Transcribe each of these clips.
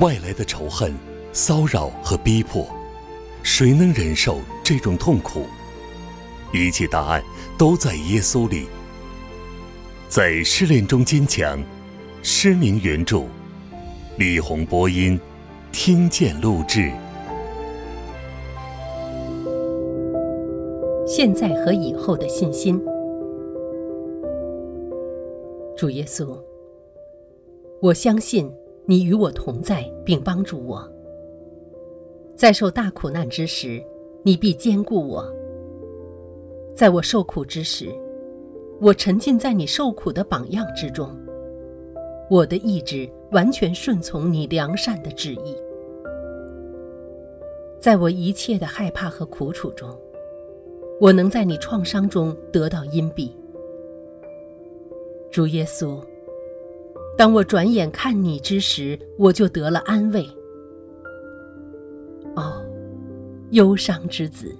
外来的仇恨、骚扰和逼迫，谁能忍受这种痛苦？一切答案都在耶稣里。在失恋中坚强，失明原著，李红播音，听见录制。现在和以后的信心，主耶稣，我相信你与我同在，并帮助我。在受大苦难之时，你必坚固我；在我受苦之时，我沉浸在你受苦的榜样之中，我的意志完全顺从你良善的旨意。在我一切的害怕和苦楚中，我能在你创伤中得到荫庇。主耶稣，当我转眼看你之时，我就得了安慰。哦，忧伤之子，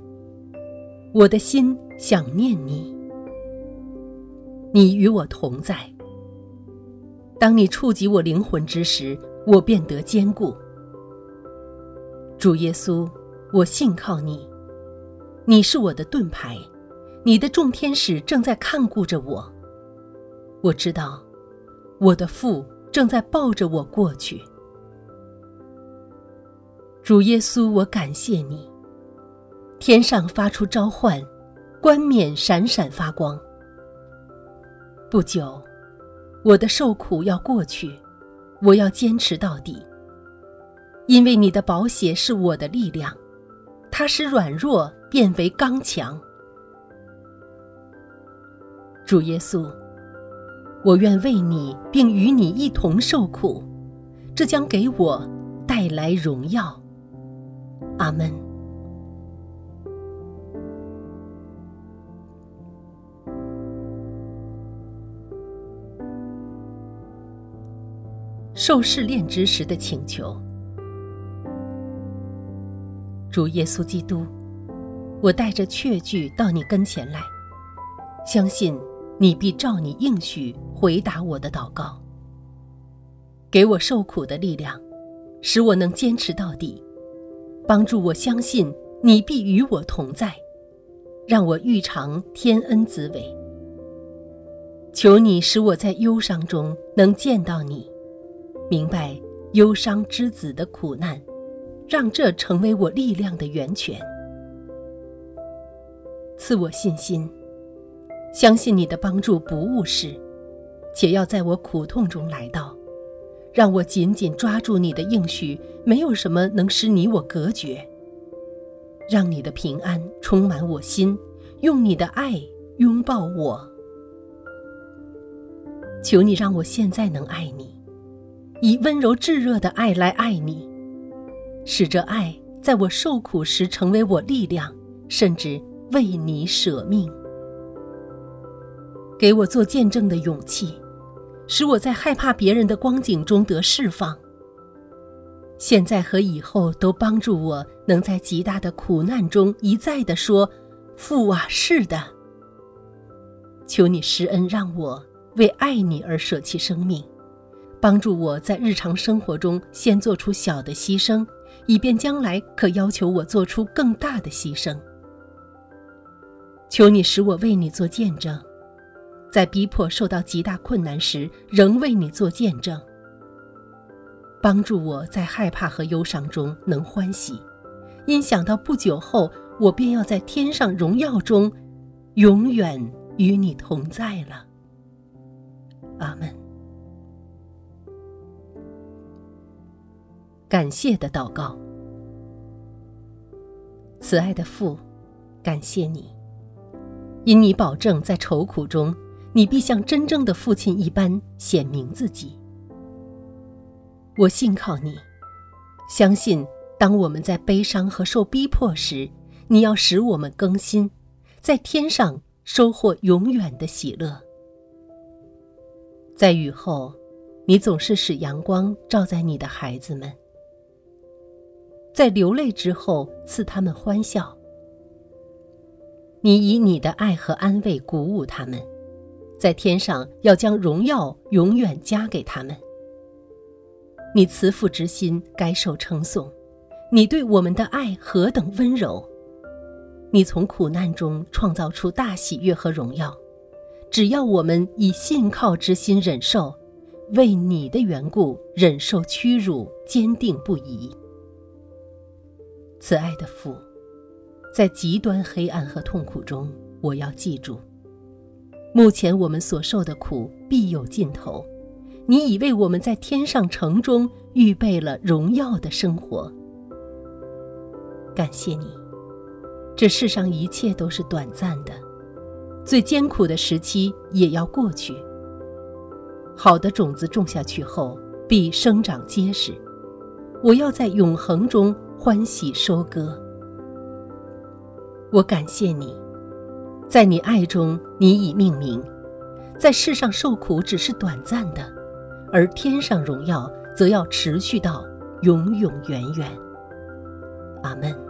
我的心想念你。你与我同在。当你触及我灵魂之时，我便得坚固。主耶稣，我信靠你，你是我的盾牌，你的众天使正在看顾着我。我知道，我的父正在抱着我过去。主耶稣，我感谢你。天上发出召唤，冠冕闪闪发光。不久，我的受苦要过去，我要坚持到底。因为你的宝血是我的力量，它使软弱变为刚强。主耶稣，我愿为你并与你一同受苦，这将给我带来荣耀。阿门。受试炼之时的请求，主耶稣基督，我带着确据到你跟前来，相信你必照你应许回答我的祷告，给我受苦的力量，使我能坚持到底，帮助我相信你必与我同在，让我欲尝天恩滋味。求你使我在忧伤中能见到你。明白忧伤之子的苦难，让这成为我力量的源泉，赐我信心，相信你的帮助不误事，且要在我苦痛中来到，让我紧紧抓住你的应许，没有什么能使你我隔绝。让你的平安充满我心，用你的爱拥抱我。求你让我现在能爱你。以温柔炙热的爱来爱你，使这爱在我受苦时成为我力量，甚至为你舍命。给我做见证的勇气，使我在害怕别人的光景中得释放。现在和以后都帮助我，能在极大的苦难中一再的说：“父啊，是的。”求你施恩，让我为爱你而舍弃生命。帮助我在日常生活中先做出小的牺牲，以便将来可要求我做出更大的牺牲。求你使我为你做见证，在逼迫受到极大困难时，仍为你做见证。帮助我在害怕和忧伤中能欢喜，因想到不久后我便要在天上荣耀中，永远与你同在了。阿门。感谢的祷告，慈爱的父，感谢你，因你保证在愁苦中，你必像真正的父亲一般显明自己。我信靠你，相信当我们在悲伤和受逼迫时，你要使我们更新，在天上收获永远的喜乐。在雨后，你总是使阳光照在你的孩子们。在流泪之后，赐他们欢笑。你以你的爱和安慰鼓舞他们，在天上要将荣耀永远加给他们。你慈父之心该受称颂，你对我们的爱何等温柔！你从苦难中创造出大喜悦和荣耀，只要我们以信靠之心忍受，为你的缘故忍受屈辱，坚定不移。慈爱的父，在极端黑暗和痛苦中，我要记住，目前我们所受的苦必有尽头。你已为我们在天上城中预备了荣耀的生活。感谢你，这世上一切都是短暂的，最艰苦的时期也要过去。好的种子种下去后，必生长结实。我要在永恒中欢喜收割。我感谢你，在你爱中，你已命名，在世上受苦只是短暂的。而天上荣耀则要持续到永永远远。阿门。